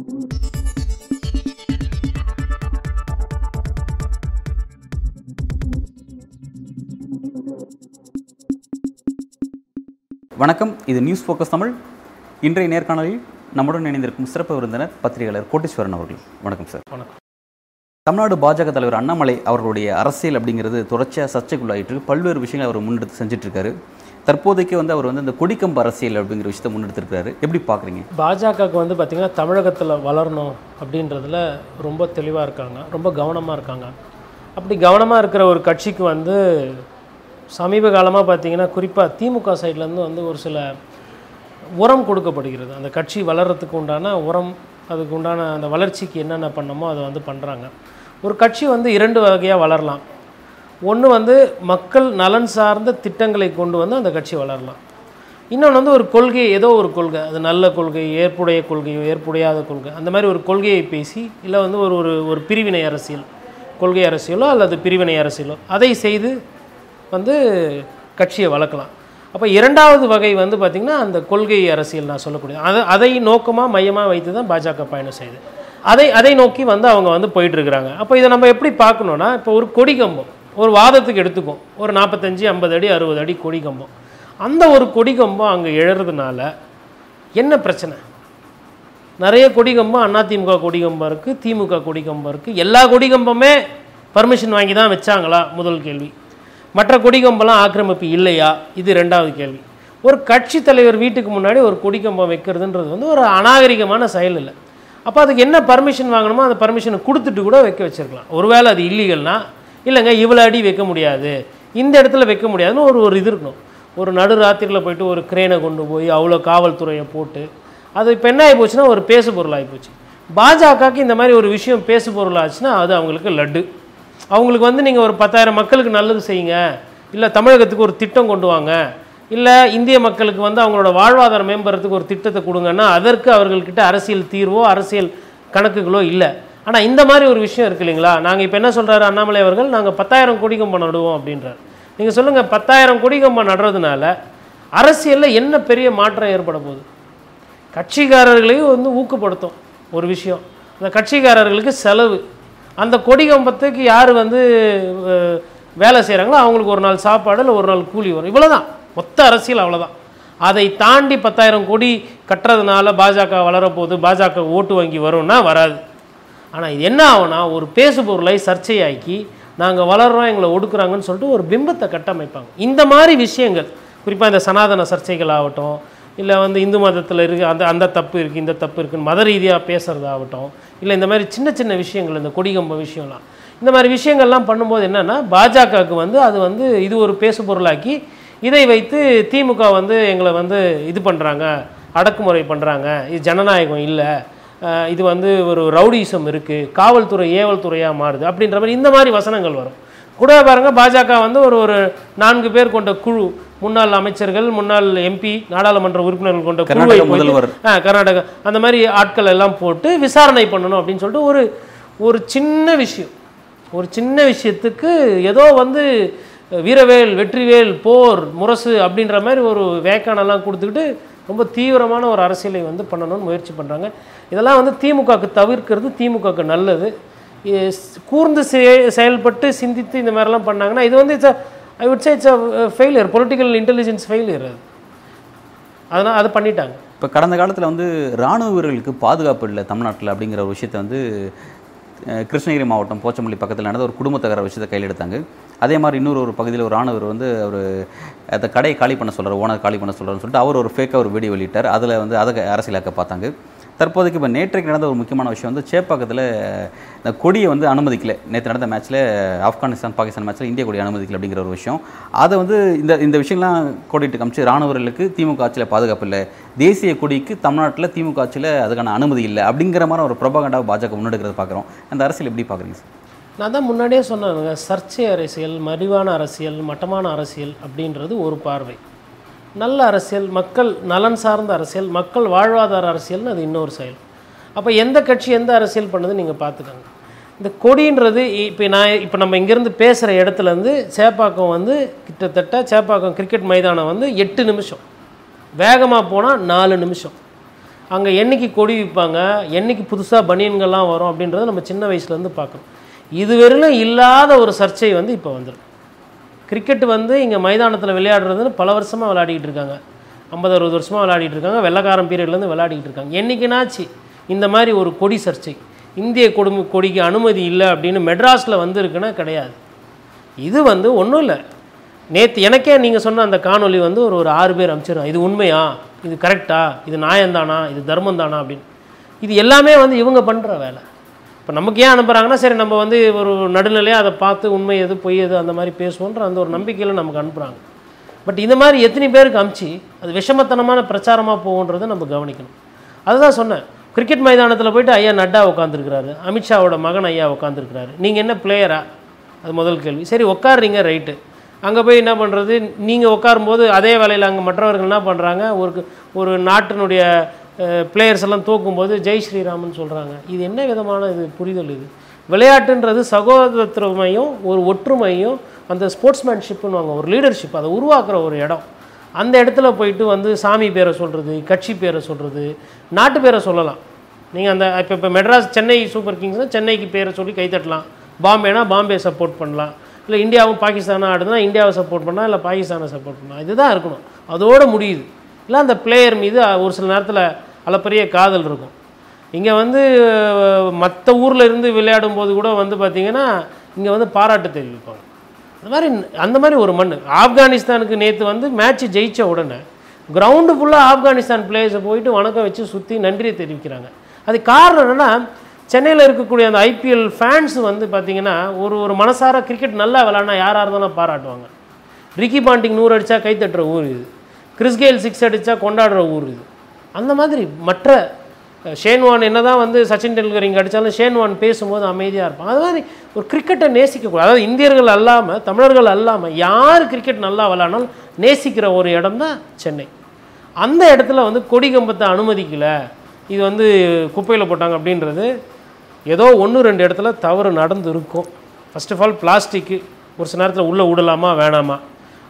வணக்கம் இது news focus Tamil. இன்றைய நேர்காணலில் நம்முடன் இணைந்திருக்கும் சிறப்பு விருந்தினர் பத்திரிகையாளர் கோட்டீஸ்வரன் அவர்கள். வணக்கம் சார். வணக்கம். தமிழ்நாடு பாஜக தலைவர் அண்ணாமலை அவர்களுடைய அரசியல் அப்படிங்கிறது தொடர்ச்சியாக சர்ச்சைக்குள்ளாயிட்டு. பல்வேறு விஷயங்களை அவர் முன்னெடுத்து செஞ்சுட்டு இருக்காரு. தற்போதைக்கு வந்து அவர் வந்து இந்த கொடிக்கம்பு அரசியல் அப்படிங்கிற விஷயத்தை முன்னெடுத்திருக்கிறாரு. எப்படி பார்க்குறீங்க? பாஜகவுக்கு வந்து பார்த்திங்கன்னா தமிழகத்தில் வளரணும் அப்படின்றதுல ரொம்ப தெளிவாக இருக்காங்க. ரொம்ப கவனமாக இருக்காங்க. அப்படி கவனமாக இருக்கிற ஒரு கட்சிக்கு வந்து சமீப காலமாக பார்த்தீங்கன்னா குறிப்பாக திமுக சைட்லேருந்து வந்து ஒரு சில உரம் கொடுக்கப்படுகிறது. அந்த கட்சி வளர்கிறதுக்கு உண்டான உரம் அதுக்கு உண்டான அந்த வளர்ச்சிக்கு என்னென்ன பண்ணமோ அதை வந்து பண்ணுறாங்க ஒரு கட்சி வந்து இரண்டு வகையாக வளரலாம். ஒன்று வந்து மக்கள் நலன் சார்ந்த திட்டங்களை கொண்டு வந்து அந்த கட்சி வளரலாம். இன்னொன்று வந்து ஒரு கொள்கை ஏதோ ஒரு கொள்கை. அது நல்ல கொள்கை ஏற்புடைய கொள்கையோ ஏற்புடையாத கொள்கை. அந்த மாதிரி ஒரு கொள்கையை பேசி இல்லை வந்து ஒரு ஒரு ஒரு பிரிவினை அரசியல் கொள்கை அரசியலோ அல்லது பிரிவினை அரசியலோ அதை செய்து வந்து கட்சியை வளர்க்கலாம். அப்போ இரண்டாவது வகை வந்து பார்த்திங்கன்னா அந்த கொள்கை அரசியல் நான் சொல்லக்கூடிய அதை அதை நோக்கமாக மையமாக வைத்து தான் பாஜக பயணம் செய்யுது. அதை அதை நோக்கி வந்து அவங்க வந்து போயிட்டுருக்குறாங்க அப்போ இதை நம்ம எப்படி பார்க்கணுன்னா இப்போ ஒரு கொடி கம்பம். ஒரு வாதத்துக்கு எடுத்துக்கும் ஒரு நாற்பத்தஞ்சு ஐம்பது அடி அறுபது அடி கொடி கம்பம். அந்த ஒரு கொடி கம்பம் அங்கே எழறதுனால என்ன பிரச்சனை? நிறைய கொடிகம்பம் அதிமுக கொடிகம்பம் இருக்குது திமுக கொடிகம்பம் இருக்குது எல்லா கொடிகம்பமே பர்மிஷன் வாங்கி தான் வச்சாங்களா? முதல் கேள்வி. மற்ற கொடி கம்பெல்லாம் ஆக்கிரமிப்பு இல்லையா? இது ரெண்டாவது கேள்வி. ஒரு கட்சி தலைவர் வீட்டுக்கு முன்னாடி ஒரு கொடிக்கம்பம் வைக்கிறதுன்றது வந்து ஒரு அநாகரிகமான செயல் இல்லை. அப்போ அதுக்கு என்ன பர்மிஷன் வாங்கணுமோ அந்த பர்மிஷனை கொடுத்துட்டு கூட வைக்க வச்சிருக்கலாம். ஒருவேளை அது இல்லீகல்னால் இல்லைங்க இவ்வளோ அடி வைக்க முடியாது. இந்த இடத்துல வைக்க முடியாதுன்னு ஒரு ஒரு இது இருக்கணும். ஒரு நடு ராத்திரியில் போயிட்டு ஒரு கிரேனை கொண்டு போய் அவ்வளோ காவல்துறையை போட்டு அது இப்போ என்ன ஆகி போச்சுன்னா ஒரு பேசு பொருள் ஆகி போச்சு. பாஜகவுக்கு இந்த மாதிரி ஒரு விஷயம் பேசு பொருள் ஆச்சுன்னா அது அவங்களுக்கு லட்டு. அவங்களுக்கு வந்து நீங்கள் ஒரு பத்தாயிரம் மக்களுக்கு நல்லது செய்யுங்க. இல்லை தமிழகத்துக்கு ஒரு திட்டம் கொண்டு வாங்க. இல்லை இந்திய மக்களுக்கு வந்து அவங்களோட வாழ்வாதாரம் மேம்படுறதுக்கு ஒரு திட்டத்தை கொடுங்கன்னா அதற்கு அவர்கள்கிட்ட அரசியல் தீர்வோ அரசியல் கணக்குகளோ இல்லை. ஆனால் இந்த மாதிரி ஒரு விஷயம் இருக்கு இல்லைங்களா? நாங்கள் இப்போ என்ன சொல்கிறாரு அண்ணாமலை அவர்கள்? நாங்கள் பத்தாயிரம் கோடி கம்பம் நடுவோம் அப்படின்றார். நீங்கள் சொல்லுங்கள் பத்தாயிரம் கோடி கம்பம் நடுறதுனால அரசியலில் என்ன பெரிய மாற்றம் ஏற்பட போகுது? கட்சிக்காரர்களையும் வந்து ஊக்கப்படுத்தும் ஒரு விஷயம். அந்த கட்சிக்காரர்களுக்கு செலவு. அந்த கொடி கம்பத்துக்கு யார் வந்து வேலை செய்கிறாங்களோ அவங்களுக்கு ஒரு நாள் சாப்பாடு இல்லை ஒரு நாள் கூலி வரும். இவ்வளோதான் மொத்த அரசியல் அவ்வளோதான் அதை தாண்டி பத்தாயிரம் கோடி கட்டுறதுனால பாஜக வளரப்போகுது. பாஜக ஓட்டு வங்கி வரும்னா வராது. ஆனால் இது என்ன ஆகும்னா ஒரு பேசு பொருளை சர்ச்சையாக்கி நாங்கள் வளர்றோம் எங்களை ஒடுக்குறாங்கன்னு சொல்லிட்டு ஒரு பிம்பத்தை கட்டமைப்பாங்க. இந்த மாதிரி விஷயங்கள் குறிப்பாக இந்த சனாதன சர்ச்சைகள் ஆகட்டும் இல்லை வந்து இந்து மதத்தில் இருக்கு அந்த அந்த தப்பு இருக்குது இந்த தப்பு இருக்குன்னு மத ரீதியாக பேசுகிறதாகட்டும் இல்லை இந்த மாதிரி சின்ன சின்ன விஷயங்கள் இந்த கொடிகம்ப விஷயம்லாம். இந்த மாதிரி விஷயங்கள்லாம் பண்ணும்போது என்னென்னா பாஜகவுக்கு வந்து அது வந்து இது ஒரு பேசு பொருளாக்கி இதை வைத்து திமுக வந்து எங்களை வந்து இது பண்ணுறாங்க அடக்குமுறை பண்ணுறாங்க இது ஜனநாயகம் இல்லை இது வந்து ஒரு ரவுடிசம் இருக்குது காவல்துறை ஏவல் துறையாக மாறுது அப்படின்ற மாதிரி இந்த மாதிரி வசனங்கள் வரும் கூட பாருங்க பாஜக வந்து ஒரு ஒரு நான்கு பேர் கொண்ட குழு முன்னாள் அமைச்சர்கள் முன்னாள் எம்பி நாடாளுமன்ற உறுப்பினர்கள் கொண்ட குழுவை. ஆ கர்நாடகா அந்த மாதிரி ஆட்கள் எல்லாம் போட்டு விசாரணை பண்ணணும் அப்படின்னு சொல்லிட்டு ஒரு ஒரு சின்ன விஷயம் ஒரு சின்ன விஷயத்துக்கு ஏதோ வந்து வீரவேல் வெற்றிவேல் போர் முரசு அப்படின்ற மாதிரி ஒரு வேக்கானெல்லாம் கொடுத்துக்கிட்டு ரொம்ப தீவிரமான ஒரு அரசியலை வந்து பண்ணணும்னு முயற்சி பண்ணுறாங்க இதெல்லாம் வந்து திமுகவுக்கு தவிர்க்கிறது திமுகவுக்கு நல்லது. கூர்ந்து செய- செயல்பட்டு சிந்தித்து இந்த மாதிரிலாம் பண்ணாங்கன்னா இது வந்து it's I would say it's a failure political intelligence failure அது. அதனால் அதை பண்ணிட்டாங்க. இப்போ கடந்த காலத்தில் வந்து ராணுவ வீரர்களுக்கு பாதுகாப்பு இல்லை தமிழ்நாட்டில் அப்படிங்கிற ஒரு விஷயத்தை வந்து கிருஷ்ணகிரி மாவட்டம் போச்சம்பள்ளி பக்கத்தில் நடந்த ஒரு குடும்ப தகர விஷயத்தை கையில் எடுத்தாங்க. அதே மாதிரி இன்னொரு ஒரு பகுதியில் ஒரு ஆணவர் வந்து அவர் அந்த கடையை காலி பண்ண சொல்கிறார் ஓனர் காலி பண்ண சொல்கிறார்னு சொல்லிட்டு அவர் ஒரு ஃபேக்காக ஒரு வீடியோ வெளியிட்டார். அதில் வந்து அதை அரசியலாக்க பார்த்தாங்க. தற்போதைக்கு இப்போ நேற்றைக்கு நடந்த ஒரு முக்கியமான விஷயம் வந்து சேப்பாக்கத்தில் இந்த கொடியை வந்து அனுமதிக்கல. நேற்று நடந்த மேட்ச்சில் ஆப்கானிஸ்தான் பாகிஸ்தான் மேட்ச்சில் இந்திய கொடி அனுமதிக்கல அப்படிங்கிற ஒரு விஷயம். அதை வந்து இந்த இந்த விஷயம்லாம் கோடிட்டு காமிச்சு ராணுவர்களுக்கு திமுக ஆட்சியில் பாதுகாப்பு இல்லை. தேசிய கொடிக்கு தமிழ்நாட்டில் திமுக ஆட்சியில் அதுக்கான அனுமதி இல்லை அப்படிங்கிற மாதிரி ஒரு பிரபாகண்டாவை பாஜக முன்னெடுக்கிறத பார்க்குறோம். அந்த அரசியல் எப்படி பார்க்குறீங்க சார் நான் தான் முன்னாடியே சொன்னேனுங்க சர்ச்சை அரசியல் மறிவான அரசியல் மட்டமான அரசியல் அப்படின்றது ஒரு பார்வை. நல்ல அரசியல் மக்கள் நலன் சார்ந்த அரசியல் மக்கள் வாழ்வாதார அரசியல்னு அது இன்னொரு செயல். அப்போ எந்த கட்சி எந்த அரசியல் பண்ணுது நீங்கள் பார்த்துக்கோங்க இந்த கொடின்றது இப்போ நான் இப்போ நம்ம இங்கேருந்து பேசுகிற இடத்துலேருந்து சேப்பாக்கம் வந்து கிட்டத்தட்ட சேப்பாக்கம் கிரிக்கெட் மைதானம் வந்து எட்டு நிமிஷம். வேகமாக போனால் நாலு நிமிஷம். அங்கே என்னைக்கு கொடி விற்பாங்க என்னைக்கு புதுசாக பனியன்கள்லாம் வரும் அப்படின்றத நம்ம சின்ன வயசுலேருந்து பார்க்கணும் இதுவரையிலும் இல்லாத ஒரு சர்ச்சை வந்து இப்போ வந்துடும் கிரிக்கெட் வந்து இங்கே மைதானத்தில் விளையாடுறதுன்னு பல வருஷமாக விளையாடிக்கிட்டு இருக்காங்க. ஐம்பது அறுபது வருஷமாக விளையாடிட்டு இருக்காங்க. வெள்ளக்காரன் பீரியட்லேருந்து விளையாடிக்கிட்டு இருக்காங்க. என்னைக்குனாச்சு இந்த மாதிரி ஒரு கொடி சர்ச்சை. இந்திய கொடி கொடிக்கு அனுமதி இல்லை அப்படின்னு மெட்ராஸில் வந்துருக்குன்னா கிடையாது. இது வந்து ஒன்றும் இல்லை. நேற்று எனக்கே நீங்கள் சொன்ன அந்த காணொலி வந்து ஒரு ஒரு ஆறு பேர் அனுப்பிச்சிடும் இது உண்மையா? இது கரெக்டா இது நியாயம்தானா? இது தர்மம் தானா அப்படின்னு. இது எல்லாமே வந்து இவங்க பண்ணுற வேலை. இப்போ நமக்கு ஏன் அனுப்புகிறாங்கன்னா சரி நம்ம வந்து ஒரு நடுநிலையாக அதை பார்த்து உண்மை எது பொய் எது அந்த மாதிரி பேசுவோன்ற அந்த ஒரு நம்பிக்கையில் நமக்கு அனுப்புகிறாங்க பட் இந்த மாதிரி எத்தனை பேருக்கு அமுச்சு அது விஷமத்தனமான பிரச்சாரமாக போகுன்றதை நம்ம கவனிக்கணும். அதுதான் சொன்னேன். கிரிக்கெட் மைதானத்தில் போயிட்டு ஐயா நட்டா உட்காந்துருக்கிறாரு அமித்ஷாவோட மகன் ஐயா உட்காந்துருக்கிறாரு நீங்கள் என்ன பிளேயரா அது முதல் கேள்வி. சரி உட்காருறீங்க ரைட்டு அங்கே போய் என்ன பண்ணுறது நீங்கள் உட்காரும்போது அதே வேலையில் அங்கே மற்றவர்கள் என்ன பண்ணுறாங்க ஒரு ஒரு நாட்டினுடைய பிளேயர்ஸ் எல்லாம் தூக்கும்போது ஜெய் ஸ்ரீராமன் சொல்கிறாங்க இது என்ன விதமான இது புரிதல் இது? விளையாட்டுன்றது சகோதரத்துவமையும் ஒரு ஒற்றுமையும் அந்த ஸ்போர்ட்ஸ்மேன்ஷிப்னு வாங்க ஒரு லீடர்ஷிப் அதை உருவாக்குற ஒரு இடம். அந்த இடத்துல போயிட்டு வந்து சாமி பேரை சொல்கிறது கட்சி பேரை சொல்கிறது நாட்டு பேரை சொல்லலாம். நீங்கள் அந்த இப்போ இப்போ மெட்ராஸ் சென்னை சூப்பர் கிங்ஸ்னால் சென்னைக்கு பேரை சொல்லி கைத்தட்டலாம் பாம்பேனா பாம்பே சப்போர்ட் பண்ணலாம். இல்லை இந்தியாவும் பாகிஸ்தானாக ஆடுதுன்னா இந்தியாவை சப்போர்ட் பண்ணலாம் இல்லை பாகிஸ்தானை சப்போர்ட் பண்ணலாம். இதுதான் இருக்கணும். அதோடு முடியுது. இல்லை அந்த பிளேயர் மீது ஒரு சில நேரத்தில் அளப்பரிய காதல் இருக்கும். இங்கே வந்து மற்ற ஊரில் இருந்து விளையாடும் போது கூட வந்து பார்த்திங்கன்னா இங்கே வந்து பாராட்டு தெரிவிப்பாங்க. அந்த மாதிரி அந்த மாதிரி ஒரு மண் ஆப்கானிஸ்தானுக்கு நேற்று வந்து மேட்ச் ஜெயித்த உடனே கிரவுண்டு ஃபுல்லாக ஆப்கானிஸ்தான் பிளேயர்ஸை போயிட்டு வணக்கம் வச்சு சுற்றி நன்றியை தெரிவிக்கிறாங்க. அது காரணம் என்னென்னா சென்னையில் இருக்கக்கூடிய அந்த ஐபிஎல் ஃபேன்ஸ் வந்து பார்த்திங்கன்னா ஒரு ஒரு மனசார கிரிக்கெட் நல்லா விளாட்னா யாராக இருந்தாலும் பாராட்டுவாங்க. ரிக்கி பாண்டிங் நூறு அடித்தா கைத்தட்டுற ஊர் இது. கிறிஸ்கேல் சிக்ஸ் அடித்தா கொண்டாடுற ஊர் இது. அந்த மாதிரி மற்ற ஷேன்வான் என்ன தான் வந்து சச்சின் டெண்டுல்கர் இங்கே அடித்தாலும் ஷேன்வான் பேசும்போது அமைதியாக இருப்பான். அது மாதிரி ஒரு கிரிக்கெட்டை நேசிக்கக்கூடாது. அதாவது இந்தியர்கள் அல்லாமல் தமிழர்கள் அல்லாமல் யார் கிரிக்கெட் நல்லா விளாட்னாலும் நேசிக்கிற ஒரு இடம் தான் சென்னை. அந்த இடத்துல வந்து கொடி கம்பத்தை அனுமதிக்கலை. இது வந்து குப்பையில் போட்டாங்க அப்படின்றது ஏதோ ஒன்று ரெண்டு இடத்துல தவறு நடந்து இருக்கும் ஃபர்ஸ்ட் ஆஃப் ஆல் பிளாஸ்டிக்கு ஒரு சில நேரத்தில் உள்ளே விடலாமா வேணாமா?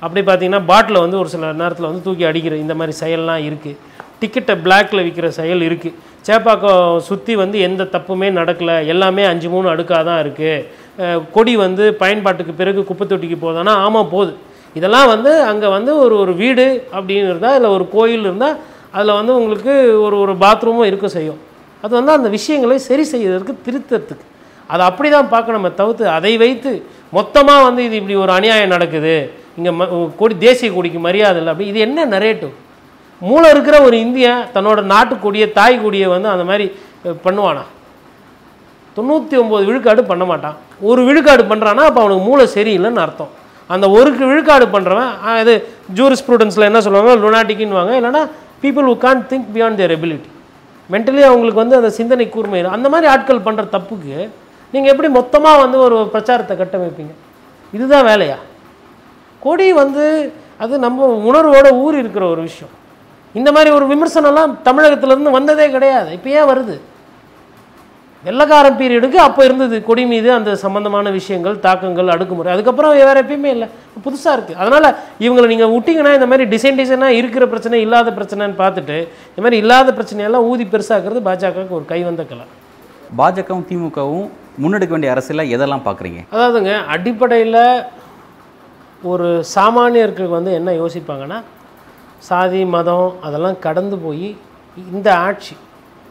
அப்படி பார்த்தீங்கன்னா பாட்டில் வந்து ஒரு சில நேரத்தில் வந்து தூக்கி அடிக்கிற இந்த மாதிரி செயல்லாம் இருக்குது டிக்கெட்டை பிளாக்ல விற்கிற செயல் இருக்குது சேப்பாக்கம் சுற்றி வந்து எந்த தப்புமே நடக்கலை. எல்லாமே அஞ்சு மூணு அடுக்காக தான் இருக்குது கொடி வந்து பயன்பாட்டுக்கு பிறகு குப்பை தொட்டிக்கு போதானா ஆமாம் போகுது. இதெல்லாம் வந்து அங்கே வந்து ஒரு ஒரு வீடு அப்படின்னு இருந்தால் இல்லை ஒரு கோயில் இருந்தால் அதில் வந்து உங்களுக்கு ஒரு ஒரு பாத்ரூமும் இருக்க செய்யும். அது வந்து அந்த விஷயங்களை சரி செய்யறதுக்கு திருத்தத்துக்கு அதை அப்படி தான் பார்க்கணுமே தவிர்த்து அதை வைத்து மொத்தமாக வந்து இது இப்படி ஒரு அநியாயம் நடக்குது. இங்கே ம கொடி தேசிய கொடிக்கு மரியாதை இல்லை அப்படி. இது என்ன நரேட்டிவ் மூளை இருக்கிற ஒரு இந்தியன் தன்னோட நாட்டுக்கூடிய தாய் கொடியை வந்து அந்த மாதிரி பண்ணுவானா? தொண்ணூற்றி ஒம்பது விழுக்காடு பண்ண மாட்டான். ஒரு விழுக்காடு பண்ணுறான்னா அப்போ அவனுக்கு மூளை சரியில்லைன்னு அர்த்தம். அந்த ஒரு விழுக்காடு பண்ணுறவன் இது ஜூரிஸ் ப்ரூடன்ஸில் என்ன சொல்லுவாங்க? லுனாட்டிக்குன்னு இல்லைன்னா people who can think beyond their ability mentally அவங்களுக்கு வந்து அந்த சிந்தனை கூர்மை அந்த மாதிரி ஆட்கள் பண்ணுற தப்புக்கு நீங்கள் எப்படி மொத்தமாக வந்து ஒரு பிரச்சாரத்தை கட்டமைப்பீங்க? இதுதான் வேலையா? கொடி வந்து அது நம்ம உணர்வோட ஊறி இருக்கிற ஒரு விஷயம். இந்த மாதிரி ஒரு விமர்சனம்லாம் தமிழகத்திலேருந்து வந்ததே கிடையாது. இப்போ ஏன் வருது? வெள்ளக்காரன் பீரியடுக்கு அப்போ இருந்தது கொடி மீது அந்த சம்பந்தமான விஷயங்கள் தாக்கங்கள் அடுக்குமுறை. அதுக்கப்புறம் வேற எப்பயுமே இல்லை. புதுசாக இருக்குது அதனால் இவங்களை நீங்கள் விட்டிங்கன்னா இந்த மாதிரி டிசைன் டிசைனாக இருக்கிற பிரச்சனை இல்லாத பிரச்சனைன்னு பார்த்துட்டு இந்த மாதிரி இல்லாத பிரச்சனையெல்லாம் ஊதி பெருசாக்குறது பாஜகவுக்கு ஒரு கைவந்த கலை. பாஜகவும் திமுகவும் முன்னெடுக்க வேண்டிய அரசியலாக எதெல்லாம் பார்க்குறீங்க அதாவதுங்க அடிப்படையில் ஒரு சாமானியர்கள் வந்து என்ன யோசிப்பாங்கன்னா சாதி மதம் அதெல்லாம் கடந்து போய் இந்த ஆட்சி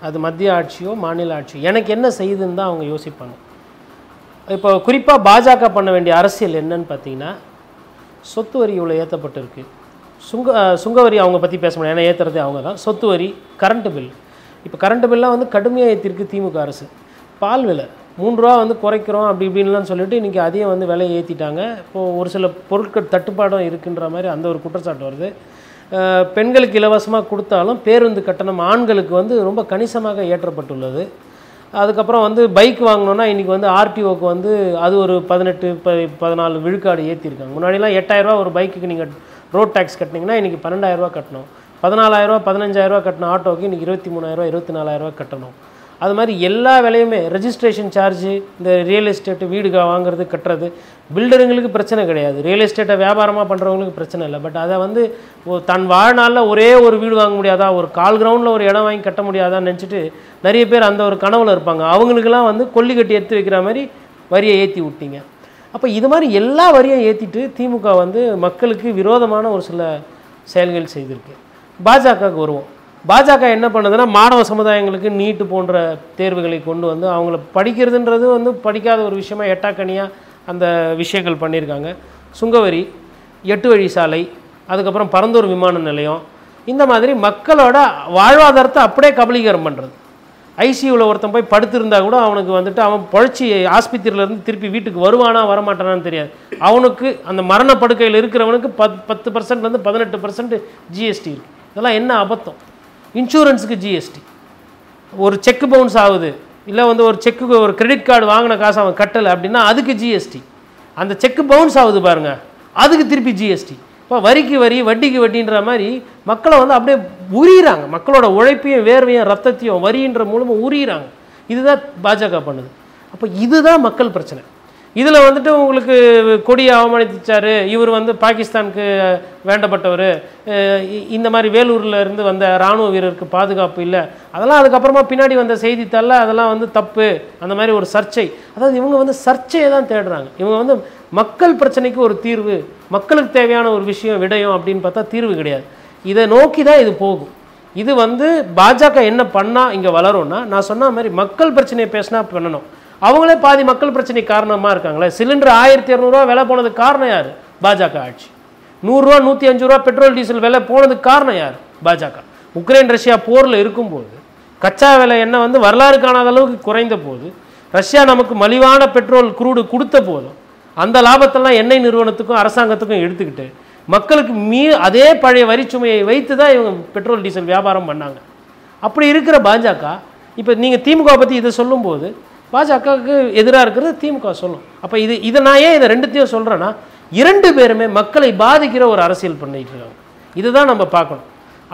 அது மத்திய ஆட்சியோ மாநில ஆட்சியோ எனக்கு என்ன செய்யுதுன்னு தான் அவங்க யோசிப்பாங்க. இப்போ குறிப்பாக பாஜக பண்ண வேண்டிய அரசியல் என்னன்னு பார்த்தீங்கன்னா சொத்து வரி இவ்வளோ ஏற்றப்பட்டிருக்கு சுங்க சுங்க சுங்கவரி அவங்க பற்றி பேச முடியாது ஏன்னா ஏற்றுறதே அவங்க தான். சொத்து வரி கரண்ட்டு பில் இப்போ கரண்ட்டு பில்லாம் வந்து கடுமையாக ஏற்றிருக்கு திமுக அரசு. பால் விலை மூன்று ரூபா வந்து குறைக்கிறோம் அப்படி இப்படின்லாம் சொல்லிட்டு இன்றைக்கி அதையும் வந்து விலையை ஏற்றிட்டாங்க இப்போது ஒரு சில பொருட்கள் தட்டுப்பாடும் இருக்குன்ற மாதிரி அந்த ஒரு குற்றச்சாட்டு வருது. பெண்களுக்கு இலவசமாக கொடுத்தாலும் பேருந்து கட்டணம் ஆண்களுக்கு வந்து ரொம்ப கணிசமாக ஏற்றப்பட்டுள்ளது. அதுக்கப்புறம் வந்து பைக் வாங்கினோன்னா இன்றைக்கி வந்து ஆர்டிஓக்கு வந்து அது ஒரு பதினெட்டு ப பதினாலு விழுக்காடு ஏற்றிருக்காங்க முன்னாடிலாம் எட்டாயிரரூவா ஒரு பைக்குக்கு நீங்கள் ரோட் டேக்ஸ் கட்டினீங்கன்னா இன்றைக்கி பன்னெண்டாயிரரூவா கட்டணும். பதினாலாயிரரூவா பதினஞ்சாயிரரூவா கட்டின ஆட்டோக்கு இன்றைக்கி இருபத்தி மூணாயிரரூவா இருபத்தி நாலாயிரரூவா கட்டணும். அது மாதிரி எல்லா வேலையுமே ரெஜிஸ்ட்ரேஷன் சார்ஜு இந்த ரியல் எஸ்டேட்டு வீடு வாங்குறது கட்டுறது பில்டருங்களுக்கு பிரச்சனை கிடையாது. ரியல் எஸ்டேட்டை வியாபாரமாக பண்ணுறவங்களுக்கு பிரச்சனை இல்லை. பட் அதை வந்து தன் வாழ்நாளில் ஒரே ஒரு வீடு வாங்க முடியாதா? ஒரு கால் கிரவுண்டில் ஒரு இடம் வாங்கி கட்ட முடியாதான்னு நினச்சிட்டு நிறைய பேர் அந்த ஒரு கனவில் இருப்பாங்க. அவங்களுக்கெல்லாம் வந்து கொல்லி கட்டி எடுத்து வைக்கிற மாதிரி வரியை ஏற்றி விட்டீங்க. அப்போ இது மாதிரி எல்லா வரியும் ஏற்றிட்டு திமுக வந்து மக்களுக்கு விரோதமான ஒரு சில செயல்கள் செய்திருக்கு. பாஜகவுக்கு வருவோம். பாஜக என்ன பண்ணுதுன்னா மாணவ சமுதாயங்களுக்கு நீட்டு போன்ற தேர்வுகளை கொண்டு வந்து அவங்கள படிக்கிறதுன்றது வந்து படிக்காத ஒரு விஷயமா எட்டாக்கனியாக அந்த விஷயங்கள் பண்ணியிருக்காங்க. சுங்கவரி எட்டு வழி சாலை அதுக்கப்புறம் பரந்தூர் விமான நிலையம் இந்த மாதிரி மக்களோட வாழ்வாதாரத்தை அப்படியே கபலீகரம் பண்ணுறது ஐசியூவில் ஒருத்தன் போய் படுத்திருந்தா கூட அவனுக்கு வந்துட்டு அவன் பொழைச்சி ஆஸ்பத்திரியிலேருந்து திருப்பி வீட்டுக்கு வருவானா வரமாட்டானான்னு தெரியாது. அவனுக்கு அந்த மரண படுக்கையில் இருக்கிறவனுக்கு பத் பத்து பர்சன்ட்லேருந்து பதினெட்டு பர்சன்ட் ஜிஎஸ்டி இருக்குது இதெல்லாம் என்ன அபத்தம்? இன்சூரன்ஸுக்கு ஜிஎஸ்டி ஒரு செக் பவுன்ஸ் ஆகுது. இல்லை வந்து ஒரு செக்கு ஒரு கிரெடிட் கார்டு வாங்கின காசு அவன் கட்டலை அப்படின்னா அதுக்கு ஜிஎஸ்டி அந்த செக்கு பவுன்ஸ் ஆகுது பாருங்கள் அதுக்கு திருப்பி ஜிஎஸ்டி இப்போ வரிக்கு வரி வட்டிக்கு வட்டின்ற மாதிரி மக்களை வந்து அப்படியே உரியிறாங்க. மக்களோட உழைப்பையும் வேர்வையும் ரத்தத்தையும் வரின்ற மூலமாக உரியிறாங்க. இதுதான் பாஜக பண்ணுது. அப்போ இதுதான் மக்கள் பிரச்சனை. இதில் வந்துட்டு உங்களுக்கு கொடியை அவமானித்தார் இவர் வந்து பாகிஸ்தானுக்கு வேண்டப்பட்டவர். இ- இந்த மாதிரி வேலூரில் இருந்து வந்த இராணுவ வீரருக்கு பாதுகாப்பு இல்லை. அதெல்லாம் அதுக்கப்புறமா பின்னாடி வந்த செய்தித்தாளில் அதெல்லாம் வந்து தப்பு. அந்த மாதிரி ஒரு சர்ச்சை. அதாவது இவங்க வந்து சர்ச்சையை தான் தேடுறாங்க. இவங்க வந்து மக்கள் பிரச்சனைக்கு ஒரு தீர்வு மக்களுக்கு தேவையான ஒரு விஷயம் விடயம் அப்படின்னு பார்த்தா தீர்வு கிடையாது. இதை நோக்கி தான் இது போகும். இது வந்து பாஜக என்ன பண்ணால் இங்கே வளரும்னா நான் சொன்ன மாதிரி மக்கள் பிரச்சனையை பேசினா பண்ணணும். அவங்களே பாதி மக்கள் பிரச்சனை காரணமாக இருக்காங்களே? சிலிண்டர் ஆயிரத்தி இரநூறுவா விலை போனதுக்கு காரணம் யார்? பாஜக ஆட்சி. நூறுரூவா நூற்றி அஞ்சு ரூபா பெட்ரோல் டீசல் விலை போனதுக்கு காரணம் யார்? பாஜக. உக்ரைன் ரஷ்யா போரில் இருக்கும்போது கச்சா விலை எண்ணெய் வந்து வரலாறு காணாத அளவுக்கு குறைந்த போது ரஷ்யா நமக்கு மலிவான பெட்ரோல் குரூடு கொடுத்த போதும் அந்த லாபத்தெல்லாம் எண்ணெய் நிறுவனத்துக்கும் அரசாங்கத்துக்கும் எடுத்துக்கிட்டு மக்களுக்கு மீ அதே பழைய வரிச்சுமையை வைத்து தான் இவங்க பெட்ரோல் டீசல் வியாபாரம் பண்ணாங்க. அப்படி இருக்கிற பாஜக இப்போ நீங்கள் திமுக பற்றி இதை சொல்லும்போது பாஜகவுக்கு எதிராக இருக்கிறது திமுக சொல்லும். அப்போ இது இதை நான் ஏன் இதை ரெண்டுத்தையும் சொல்கிறேன்னா இரண்டு பேருமே மக்களை பாதிக்கிற ஒரு அரசியல் பண்ணிட்டு இருக்காங்க. இதுதான் நம்ம பார்க்கணும்.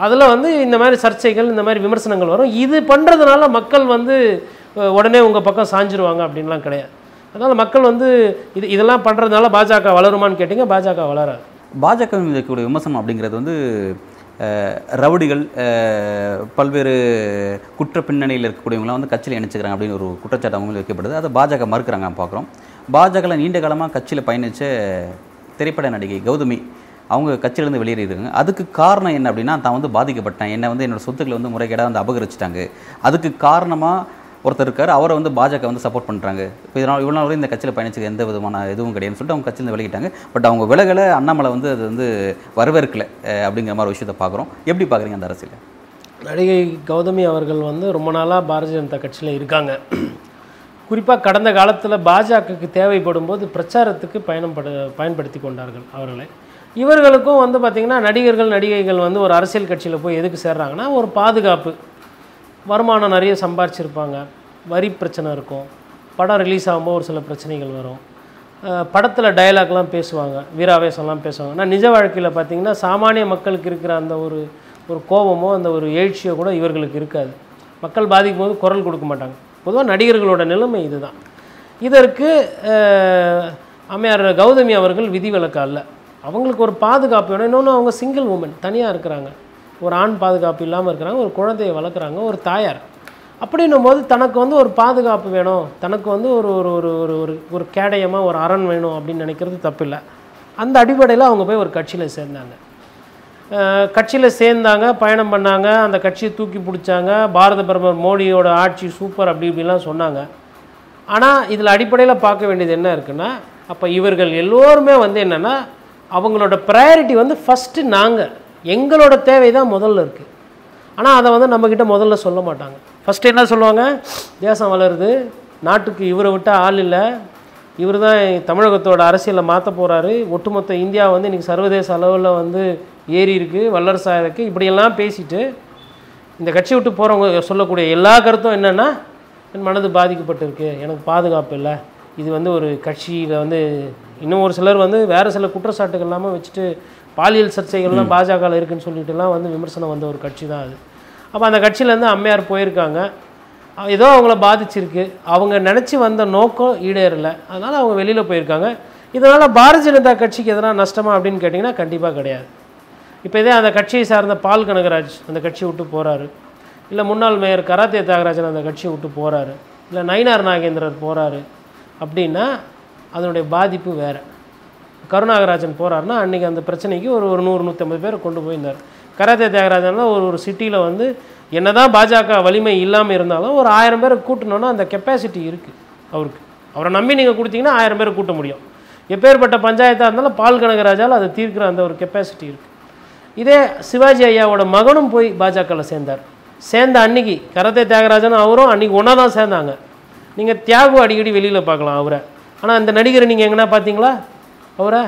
அதில் வந்து இந்த மாதிரி சர்ச்சைகள் இந்த மாதிரி விமர்சனங்கள் வரும். இது பண்ணுறதுனால மக்கள் வந்து உடனே உங்கள் பக்கம் சாஞ்சிருவாங்க அப்படின்லாம் கிடையாது. அதனால் மக்கள் வந்து இது இதெல்லாம் பண்ணுறதுனால பாஜக வளருமான்னு கேட்டிங்க பாஜக வளராது. பாஜக இருக்கக்கூடிய விமர்சனம் அப்படிங்கிறது வந்து ரவுடிகள் பல்வேறு குற்ற பின்னணியில் இருக்கக்கூடியவங்களாம் வந்து கட்சியில் இணைச்சிக்கிறாங்க அப்படின்னு ஒரு குற்றச்சாட்டு வைக்கப்படுது. அதை பாஜக மறுக்கிறாங்க பார்க்குறோம். பாஜகவில் நீண்ட காலமாக கட்சியில் பயணித்த திரைப்பட நடிகை கௌதமி அவங்க கட்சியிலேருந்து வெளியேறியிருக்காங்க அதுக்கு காரணம் என்ன அப்படின்னா தான் வந்து பாதிக்கப்பட்டேன். என்னை வந்து என்னோடய சொத்துக்களை வந்து முறைகேடாக வந்து அபகரிச்சிட்டாங்க. அதுக்கு காரணமாக ஒருத்தர் இருக்கார் அவரை வந்து பாஜக வந்து சப்போர்ட் பண்ணுறாங்க இப்போ இதனால் இவ்வளோ நாள் இந்த கட்சியில் பயணிச்சது எந்த விதமான இதுவும் கிடையாதுன்னு சொல்லிட்டு அவங்க கட்சியில் விலகிட்டாங்க பட் அவங்க விலகலை அண்ணாமலை வந்து அது வந்து வரவேற்கலை அப்படிங்கிற மாதிரி விஷயத்தை பார்க்குறோம். எப்படி பார்க்குறீங்க அந்த அரசியல்? நடிகை கௌதமி அவர்கள் வந்து ரொம்ப நாளாக பாரதிய ஜனதா கட்சியில் இருக்காங்க. குறிப்பாக கடந்த காலத்தில் பாஜகவுக்கு தேவைப்படும் போது பிரச்சாரத்துக்கு பயணப்பட பயன்படுத்தி கொண்டார்கள் அவர்களை. இவர்களுக்கும் வந்து பார்த்திங்கன்னா நடிகர்கள் நடிகைகள் வந்து ஒரு அரசியல் கட்சியில் போய் எதுக்கு சேர்றாங்கன்னா ஒரு பாதுகாப்பு. வருமானம் நிறைய சம்பாரிச்சிருப்பாங்க. வரி பிரச்சனை இருக்கும். படம் ரிலீஸ் ஆகும்போது ஒரு சில பிரச்சனைகள் வரும். படத்தில் டயலாக்லாம் பேசுவாங்க. வீராவேசம்லாம் பேசுவாங்க. ஆனால் நிஜ வாழ்க்கையில் பார்த்தீங்கன்னா சாமானிய மக்களுக்கு இருக்கிற அந்த ஒரு ஒரு கோபமோ அந்த ஒரு எழுச்சியோ கூட இவர்களுக்கு இருக்காது. மக்கள் பாதிக்கும் போது குரல் கொடுக்க மாட்டாங்க. பொதுவாக நடிகர்களோட நிலைமை இதுதான். இதற்கு அம்மையார் கௌதமி அவர்கள் விதிவிலக்கு அல்ல. அவங்களுக்கு ஒரு பாதுகாப்பு வேணும். இன்னொன்று அவங்க சிங்கிள் உமன் தனியாக இருக்கிறாங்க. ஒரு ஆண் பாதுகாப்பு இல்லாமல் இருக்கிறாங்க. ஒரு குழந்தையை வளர்க்குறாங்க. ஒரு தாயார். அப்படின்னும் போது தனக்கு வந்து ஒரு பாதுகாப்பு வேணும். தனக்கு வந்து ஒரு ஒரு ஒரு ஒரு ஒரு ஒரு கேடயமாக ஒரு அரண் வேணும் அப்படின்னு நினைக்கிறது தப்பில்லை. அந்த அடிப்படையில் அவங்க போய் ஒரு கட்சியில் சேர்ந்தாங்க. கட்சியில் சேர்ந்தாங்க பயணம் பண்ணாங்க அந்த கட்சியை தூக்கி பிடிச்சாங்க பாரத பிரதமர் மோடியோட ஆட்சி சூப்பர் அப்படி இப்படிலாம் சொன்னாங்க. ஆனால் இதில் அடிப்படையில் பார்க்க வேண்டியது என்ன இருக்குன்னா அப்போ இவர்கள் எல்லோருமே வந்து என்னென்னா அவங்களோட ப்ரையாரிட்டி வந்து ஃபஸ்ட்டு நாங்கள் எங்களோட தேவை தான் முதல்ல இருக்குது ஆனால் அதை வந்து நம்மக்கிட்ட முதல்ல சொல்ல மாட்டாங்க. ஃபஸ்ட்டு என்ன சொல்லுவாங்க? தேசம் வளருது. நாட்டுக்கு இவரை விட்டால் ஆள் இல்லை. இவர் தான் தமிழகத்தோட அரசியலை மாற்ற போகிறாரு ஒட்டுமொத்த இந்தியா வந்து இன்றைக்கி சர்வதேச அளவில் வந்து ஏறி இருக்குது வல்லரசாக இருக்குது இப்படியெல்லாம் பேசிட்டு இந்த கட்சி விட்டு போகிறவங்க சொல்லக்கூடிய எல்லா கருத்தும் என்னென்னா என் மனது பாதிக்கப்பட்டிருக்கு. எனக்கு பாதுகாப்பு இல்லை. இது வந்து ஒரு கட்சியில் வந்து இன்னும் ஒரு சிலர் வந்து வேறு சில குற்றச்சாட்டுகள் இல்லாமல் வச்சுட்டு பாலியல் சர்ச்சைகள்லாம் பாஜகவில் இருக்குன்னு சொல்லிட்டுலாம் வந்து விமர்சனம் வந்த ஒரு கட்சி தான் அது. அப்போ அந்த கட்சியிலேருந்து அம்மையார் போயிருக்காங்க. ஏதோ அவங்கள பாதிச்சிருக்கு. அவங்க நினச்சி வந்த நோக்கம் ஈடேறலை. அதனால் அவங்க வெளியில் போயிருக்காங்க. இதனால் பாரதிய ஜனதா கட்சிக்கு எதனா நஷ்டமா அப்படின்னு கேட்டிங்கன்னா கண்டிப்பாக கிடையாது. இப்போ இதே அந்த கட்சியை சார்ந்த பால் கனகராஜ் அந்த கட்சியை விட்டு போகிறாரு இல்லை முன்னாள் மேயர் கராத்தே தியாகராஜன் அந்த கட்சியை விட்டு போகிறாரு இல்லை நயினார் நாகேந்திரர் போகிறாரு அப்படின்னா அதனுடைய பாதிப்பு வேறு. கருணாகராஜன் போகிறாருன்னா அன்றைக்கி அந்த பிரச்சனைக்கு ஒரு ஒரு நூறு நூற்றம்பது பேர் கொண்டு போயிருந்தார். கராத்தே தியாகராஜன்லாம் ஒரு ஒரு சிட்டியில் வந்து என்னதான் பாஜக வலிமை இல்லாமல் இருந்தாலும் ஒரு ஆயிரம் பேரை கூட்டணுன்னா அந்த கெப்பாசிட்டி இருக்குது அவருக்கு. அவரை நம்பி நீங்கள் கொடுத்தீங்கன்னா ஆயிரம் பேரை கூட்ட முடியும். எப்பேற்பட்ட பஞ்சாயத்தாக இருந்தாலும் பால் கனகராஜால் அதை தீர்க்கிற அந்த ஒரு கெப்பாசிட்டி இருக்குது இதே சிவாஜி ஐயாவோட மகனும் போய் பாஜகவில் சேர்ந்தார். சேர்ந்த அன்னைக்கு கரத்தே தியாகராஜன் அவரும் அன்னைக்கு ஒன்றா தான் சேர்ந்தாங்க. நீங்கள் தியாகு அடிக்கடி வெளியில் பார்க்கலாம் அவரை. ஆனால் அந்த நடிகரை நீங்கள் எங்கன்னா பார்த்தீங்களா? அவரை?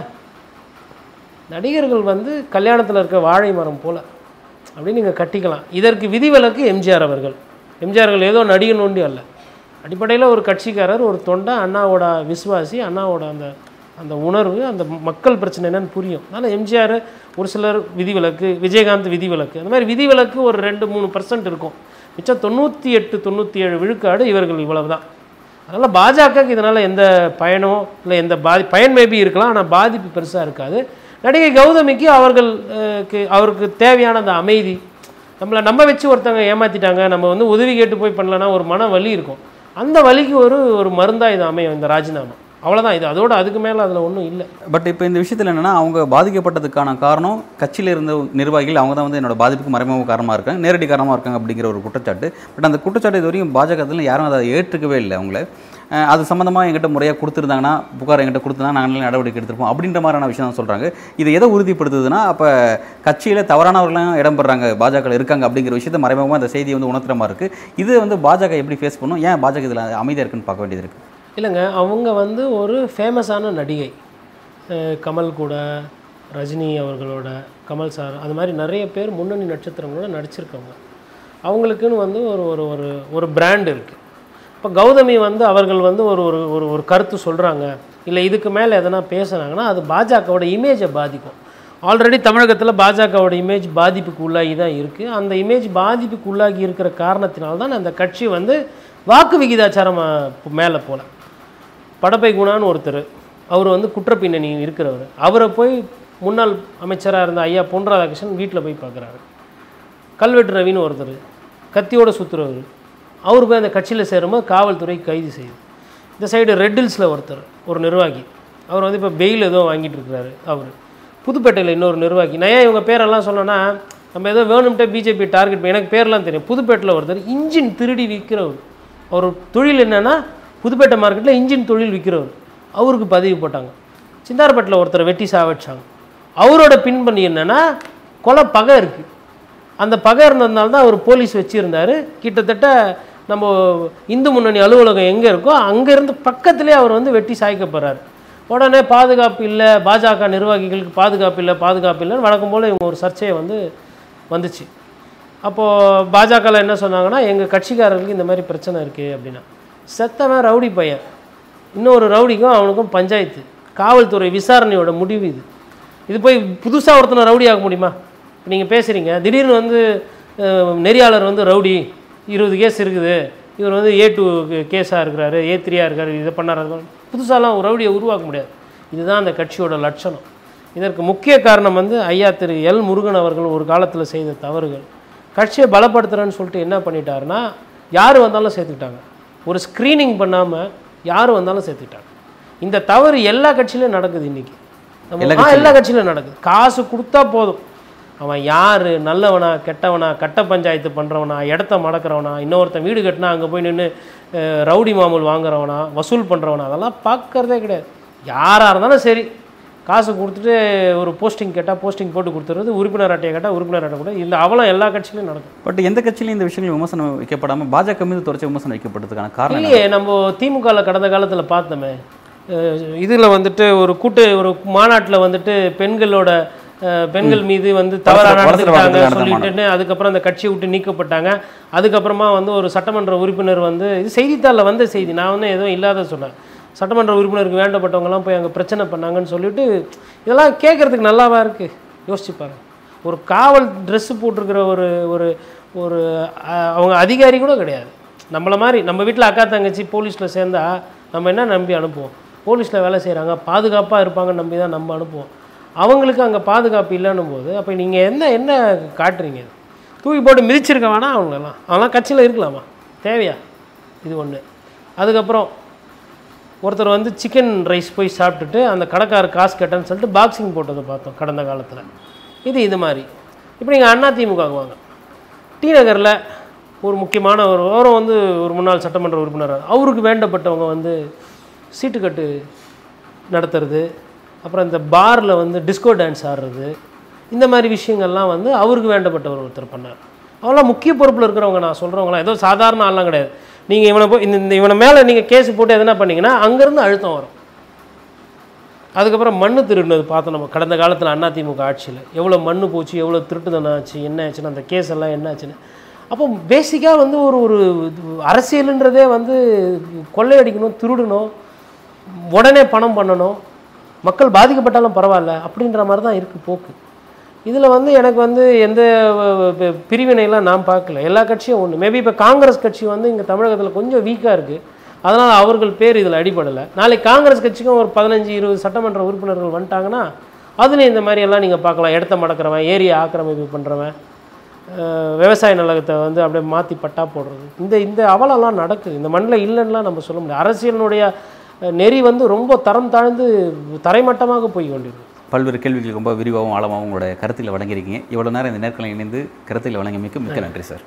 நடிகர்கள் வந்து கல்யாணத்தில் இருக்க வாழை மரம் போல் அப்படின்னு நீங்கள் கட்டிக்கலாம். இதற்கு விதிவிலக்கு எம்ஜிஆர் அவர்கள். எம்ஜிஆர்கள் ஏதோ நடிகன் ஒண்டி அல்ல. அடிப்படையில் ஒரு கட்சிக்காரர் ஒரு தொண்டை அண்ணாவோட விசுவாசி அண்ணாவோட அந்த அந்த உணர்வு அந்த மக்கள் பிரச்சனை என்னன்னு புரியும். அதனால் எம்ஜிஆர் ஒரு சிலர் விதிவிலக்கு விஜயகாந்த் விதிவிலக்கு. அந்த மாதிரி விதிவிலக்கு ஒரு ரெண்டு மூணு பர்சன்ட் இருக்கும். மிச்சம் தொண்ணூற்றி எட்டு தொண்ணூற்றி ஏழு விழுக்காடு இவர்கள் இவ்வளவு தான் அதனால் பாஜகவுக்கு இதனால் எந்த பயனோ இல்லை எந்த பாதி பயன் மேபி இருக்கலாம் ஆனால் பாதிப்பு பெருசாக இருக்காது. நடிகை கௌதமிக்கு அவர்கள் அவருக்கு தேவையான அந்த அமைதி நம்மளை நம்ம வச்சு ஒருத்தவங்க ஏமாற்றிட்டாங்க நம்ம வந்து உதவி கேட்டு போய் பண்ணலன்னா ஒரு மன வலி இருக்கும். அந்த வலிக்கு ஒரு ஒரு மருந்தாக இது அமையும் இந்த ராஜினாமா. அவ்வளோதான் இது அதோட அதுக்கு மேலே அதில் ஒன்றும் இல்லை. பட் இப்போ இந்த விஷயத்தில் என்னென்னா அவங்க பாதிக்கப்பட்டதுக்கான காரணம் கட்சியில் இருந்த நிர்வாகிகள் அவங்க தான் வந்து என்னோட பாதிப்புக்கு மறைமுக காரணமாக இருக்காங்க நேரடி காரணமாக இருக்காங்க அப்படிங்கிற ஒரு குற்றச்சாட்டு. பட் அந்த குற்றச்சாட்டு இது வரையும் பாஜகத்தில் யாரும் அதை ஏற்றுக்கவே இல்லை அவங்கள. அது சம்மந்தமாக எங்கிட்ட முறையாக கொடுத்துருந்தாங்கன்னா புகார் எங்கிட்ட கொடுத்துருந்தா நாங்கள் நடவடிக்கை எடுத்திருப்போம் அப்படின்ற மாதிரியான விஷயம் தான் சொல்கிறாங்க இது எதை உறுதிப்படுத்துதுன்னா அப்போ கட்சியில் தவறானவர்களும் இடம்பெறாங்க பாஜக இருக்காங்க அப்படிங்கிற விஷயத்தை மறைமுகமாக அந்த செய்தியை வந்து உணர்த்துற மாதிரி இருக்குது இது வந்து பாஜக எப்படி ஃபேஸ் பண்ணும்? ஏன் பாஜக இதில் அமைதியாக இருக்குன்னு பார்க்க வேண்டியது இருக்குது இல்லைங்க அவங்க வந்து ஒரு ஃபேமஸான நடிகை. கமல் கூட ரஜினி அவர்களோட கமல் சார் அது மாதிரி நிறைய பேர் முன்னணி நட்சத்திரங்களோட நடிச்சிருக்கவங்க. அவங்களுக்குன்னு வந்து ஒரு ஒரு ஒரு ஒரு பிராண்ட் இருக்குது இப்போ கௌதமி வந்து அவர்கள் வந்து ஒரு ஒரு ஒரு ஒரு கருத்து சொல்கிறாங்க இல்லை இதுக்கு மேலே எதனா பேசுனாங்கன்னா அது பாஜகவோட இமேஜை பாதிக்கும். ஆல்ரெடி தமிழகத்தில் பாஜகவோட இமேஜ் பாதிப்புக்கு உள்ளாகி தான் இருக்குது அந்த இமேஜ் பாதிப்புக்கு உள்ளாகி இருக்கிற காரணத்தினால்தான் அந்த கட்சி வந்து வாக்கு விகிதாச்சாரம் மேலே போகல படப்பை குணான்னு ஒருத்தர் அவர் வந்து குற்றப்பின்னணி இருக்கிறவர். அவரை போய் முன்னாள் அமைச்சராக இருந்த ஐயா பொன் ராதாகிருஷ்ணன் வீட்டில் போய் பார்க்குறாரு கல்வெட்டு ரவின்னு ஒருத்தர் கத்தியோட சுற்றுறவர் அவர் போய் அந்த கட்சியில் சேரும்போது காவல்துறை கைது செய்யுது இந்த சைடு ரெட்டில்ஸில் ஒருத்தர் ஒரு நிர்வாகி. அவர் வந்து இப்போ பெயில் ஏதோ வாங்கிட்டு இருக்கிறாரு அவர். புதுப்பேட்டையில் இன்னொரு நிர்வாகி. நான் ஏன் இவங்க பேரெல்லாம் சொன்னேன்னா நம்ம ஏதோ வேணும்ட்டே பிஜேபி டார்கெட் எனக்கு பேர்லாம் தெரியும். புதுப்பேட்டையில் ஒருத்தர் இன்ஜின் திருடி விற்கிறவர் அவர் தொழில் என்னென்னா புதுப்பேட்டை மார்க்கெட்டில் இன்ஜின் தொழில் விற்கிறவர் அவருக்கு பதவி போட்டாங்க. சிந்தாரப்பட்டில் ஒருத்தரை வெட்டி சாவடிச்சாங்க. அவரோட பின்பணி என்னென்னா கொலை பகை இருக்குது அந்த பகை இருந்ததுனால தான் அவர் போலீஸ் வச்சுருந்தார். கிட்டத்தட்ட நம்ம இந்து முன்னணி அலுவலகம் எங்கே இருக்கோ அங்கேருந்து பக்கத்துலேயே அவர் வந்து வெட்டி சாய்க்கப்படுறாரு உடனே பாதுகாப்பு இல்லை பாஜக நிர்வாகிகளுக்கு பாதுகாப்பு இல்லை பாதுகாப்பு இல்லைன்னு வழக்கம் போல் இவங்க ஒரு சர்ச்சையை வந்து வந்துச்சு. அப்போது பாஜகவில் என்ன சொன்னாங்கன்னா எங்கள் கட்சிக்காரர்களுக்கு இந்த மாதிரி பிரச்சனை இருக்குது அப்படின்னா. செத்தவன் ரவுடி பையன். இன்னொரு ரவுடிக்கும் அவனுக்கும் பஞ்சாயத்து. காவல்துறை விசாரணையோட முடிவு இது. இது போய் புதுசாக ஒருத்தனை ரவுடி ஆக முடியுமா? நீங்கள் பேசுகிறீங்க திடீர்னு வந்து நெறியாளர் வந்து ரவுடி இருபது கேஸ் இருக்குது. இவர் வந்து ஏ டூ கேஸாக இருக்கிறாரு ஏ த்ரீயாக இருக்காரு இதை பண்ணார். புதுசாலாம் ஒரு ரவுடியை உருவாக்க முடியாது. இதுதான் அந்த கட்சியோட லட்சணம். இதற்கு முக்கிய காரணம் வந்து ஐயா திரு எல் முருகன் அவர்கள் ஒரு காலத்தில் செய்த தவறுகள். கட்சியை பலப்படுத்துகிறேன்னு சொல்லிட்டு என்ன பண்ணிட்டாருன்னா யார் வந்தாலும் சேர்த்துக்கிட்டாங்க. ஒரு ஸ்க்ரீனிங் பண்ணாமல் யார் வந்தாலும் சேர்த்துக்கிட்டாங்க. இந்த தவறு எல்லா கட்சியிலையும் நடக்குது இன்னைக்கு. நம்ம எல்லா கட்சியிலும் நடக்குது. காசு கொடுத்தா போதும். அவன் யார்? நல்லவனா கெட்டவனா கட்ட பஞ்சாயத்து பண்ணுறவனா இடத்த மடக்கிறவனா இன்னொருத்தன் வீடு கட்டினா அங்கே போய் நின்று ரவுடி மாமூல் வாங்குறவனா வசூல் பண்ணுறவனா அதெல்லாம் பார்க்கறதே கிடையாது. யாராக இருந்தாலும் சரி காசு கொடுத்துட்டு ஒரு போஸ்டிங் கேட்டால் போஸ்டிங் போட்டு கொடுத்துறது உறுப்பினர் அட்டையை கேட்டால் உறுப்பினர் அட்டை கூட இந்த அவலம் எல்லா கட்சியிலையும் நடக்கும். பட் எந்த கட்சியிலும் இந்த விஷயங்கள் விமர்சனம் வைக்கப்படாமல் பாஜக மீது தொடர்ச்சி விமர்சனம் வைக்கப்படுறதுக்கான காரணம்? இல்லையே நம்ம திமுகவில் கடந்த காலத்தில் பார்த்தோமே இதில் வந்துட்டு ஒரு கூட்டு ஒரு மாநாட்டில் வந்துட்டு பெண்களோட பெண்கள் மீது வந்து தவறாக வலசர நடந்துக்கிட்டாங்க வாக்குகள் நடந்த சொல்லிட்டு அதுக்கப்புறம் அந்த கட்சியை விட்டு நீக்கப்பட்டாங்க. அதுக்கப்புறமா வந்து ஒரு சட்டமன்ற உறுப்பினர் வந்து இது செய்தித்தாளில் வந்த செய்தி நான் வந்து எதுவும் இல்லாத சொன்னேன் சட்டமன்ற உறுப்பினருக்கு வேண்டப்பட்டவங்கலாம் போய் அங்கே பிரச்சனை பண்ணாங்கன்னு சொல்லிட்டு இதெல்லாம் கேட்குறதுக்கு நல்லாவா இருக்குது யோசிச்சு பாருங்க. ஒரு காவல் ட்ரெஸ்ஸு போட்டிருக்கிற ஒரு ஒரு ஒரு அவங்க அதிகாரி கூட கிடையாது. நம்மளை மாதிரி நம்ம வீட்டில் அக்கா தங்கச்சி போலீஸில் சேர்ந்தா நம்ம என்ன நம்பி அனுப்புவோம்? போலீஸில் வேலை செய்கிறாங்க பாதுகாப்பாக இருப்பாங்கன்னு நம்பி தான் நம்ம அனுப்புவோம். அவங்களுக்கு அங்கே பாதுகாப்பு இல்லைன்னும் போது அப்போ நீங்கள் என்ன என்ன காட்டுறீங்க? தூக்கி போட்டு மிதிச்சிருக்க வேணாம் அவங்களெல்லாம். அவங்களாம் கட்சியில் இருக்கலாமா? தேவையா? இது ஒன்று அதுக்கப்புறம் ஒருத்தர் வந்து சிக்கன் ரைஸ் போய் சாப்பிட்டுட்டு அந்த கடைக்காரர் காசு கேட்டேன்னு சொல்லிட்டு பாக்ஸிங் போட்டதை பார்த்தோம் கடந்த காலத்தில். இது இது மாதிரி. இப்போ நீங்கள் அண்ணா திமுக வாங்க. டி நகரில் ஒரு முக்கியமான ஒரு அவரும் வந்து ஒரு முன்னாள் சட்டமன்ற உறுப்பினர். அவருக்கு வேண்டப்பட்டவங்க வந்து சீட்டுக்கட்டு நடத்துறது அப்புறம் இந்த பாரில் வந்து டிஸ்கோ டான்ஸ் ஆடுறது இந்த மாதிரி விஷயங்கள்லாம் வந்து அவருக்கு வேண்டப்பட்டவர் ஒருத்தர் பண்ணார். அவெல்லாம் முக்கிய பொறுப்பில் இருக்கிறவங்க நான் சொல்கிறவங்களாம் ஏதோ சாதாரண ஆள்லாம் கிடையாது. நீங்கள் இவனை போய் இந்த இந்த இவனை மேலே நீங்கள் கேஸ் போட்டு எதனா பண்ணிங்கன்னா அங்கேருந்து அழுத்தம் வரும். அதுக்கப்புறம் மண்ணு திருடினது பார்த்தோம் நம்ம கடந்த காலத்தில் அதிமுக ஆட்சியில். எவ்வளோ மண்ணு போச்சு எவ்வளோ திருட்டுதனம் ஆச்சு என்ன ஆச்சுன்னு அந்த கேஸ் எல்லாம் என்ன ஆச்சுன்னு. அப்போ பேசிக்காக வந்து ஒரு ஒரு அரசியலுன்றதே வந்து கொள்ளையடிக்கணும் திருடணும் உடனே பணம் பண்ணணும் மக்கள் பாதிக்கப்பட்டாலும் பரவாயில்ல அப்படின்ற மாதிரி தான் இருக்குது போக்கு. இதில் வந்து எனக்கு வந்து எந்த பிரிவினையெல்லாம் பிரிவினைலாம் நான் பார்க்கல. எல்லா கட்சியும் ஒன்று மேபி இப்போ காங்கிரஸ் கட்சி வந்து இங்கே தமிழகத்தில் கொஞ்சம் வீக்காக இருக்குது அதனால் அவர்கள் பேர் இதில் அடிபடலை. நாளைக்கு காங்கிரஸ் கட்சிக்கும் ஒரு பதினஞ்சு இருபது சட்டமன்ற உறுப்பினர்கள் வந்துட்டாங்கன்னா அதுலேயும் இந்த மாதிரியெல்லாம் நீங்கள் பார்க்கலாம். இடத்த மடக்கிறவன் ஏரியை ஆக்கிரமிப்பு பண்ணுறவன் விவசாய நிலத்தை வந்து அப்படியே மாற்றி பட்டா போடுறது. இந்த இந்த அவலம்லாம் நடக்குது. இந்த மண்ணில் இல்லைன்னா நம்ம சொல்ல முடியாது. அரசியலினுடைய நெறி வந்து ரொம்ப தரம் தாழ்ந்து தரைமட்டமாக போய் கொண்டிருக்கு. பல்வேறு கேள்விகளுக்கு ரொம்ப விரிவாகவும் ஆழமாகவும் உங்களோட கருத்தில் வழங்கியிருக்கீங்க. இவ்வளோ நேரம் இந்த நேர்களை இணைந்து கருத்தில் வழங்கியமைக்கு மிக்க நன்றி சார்.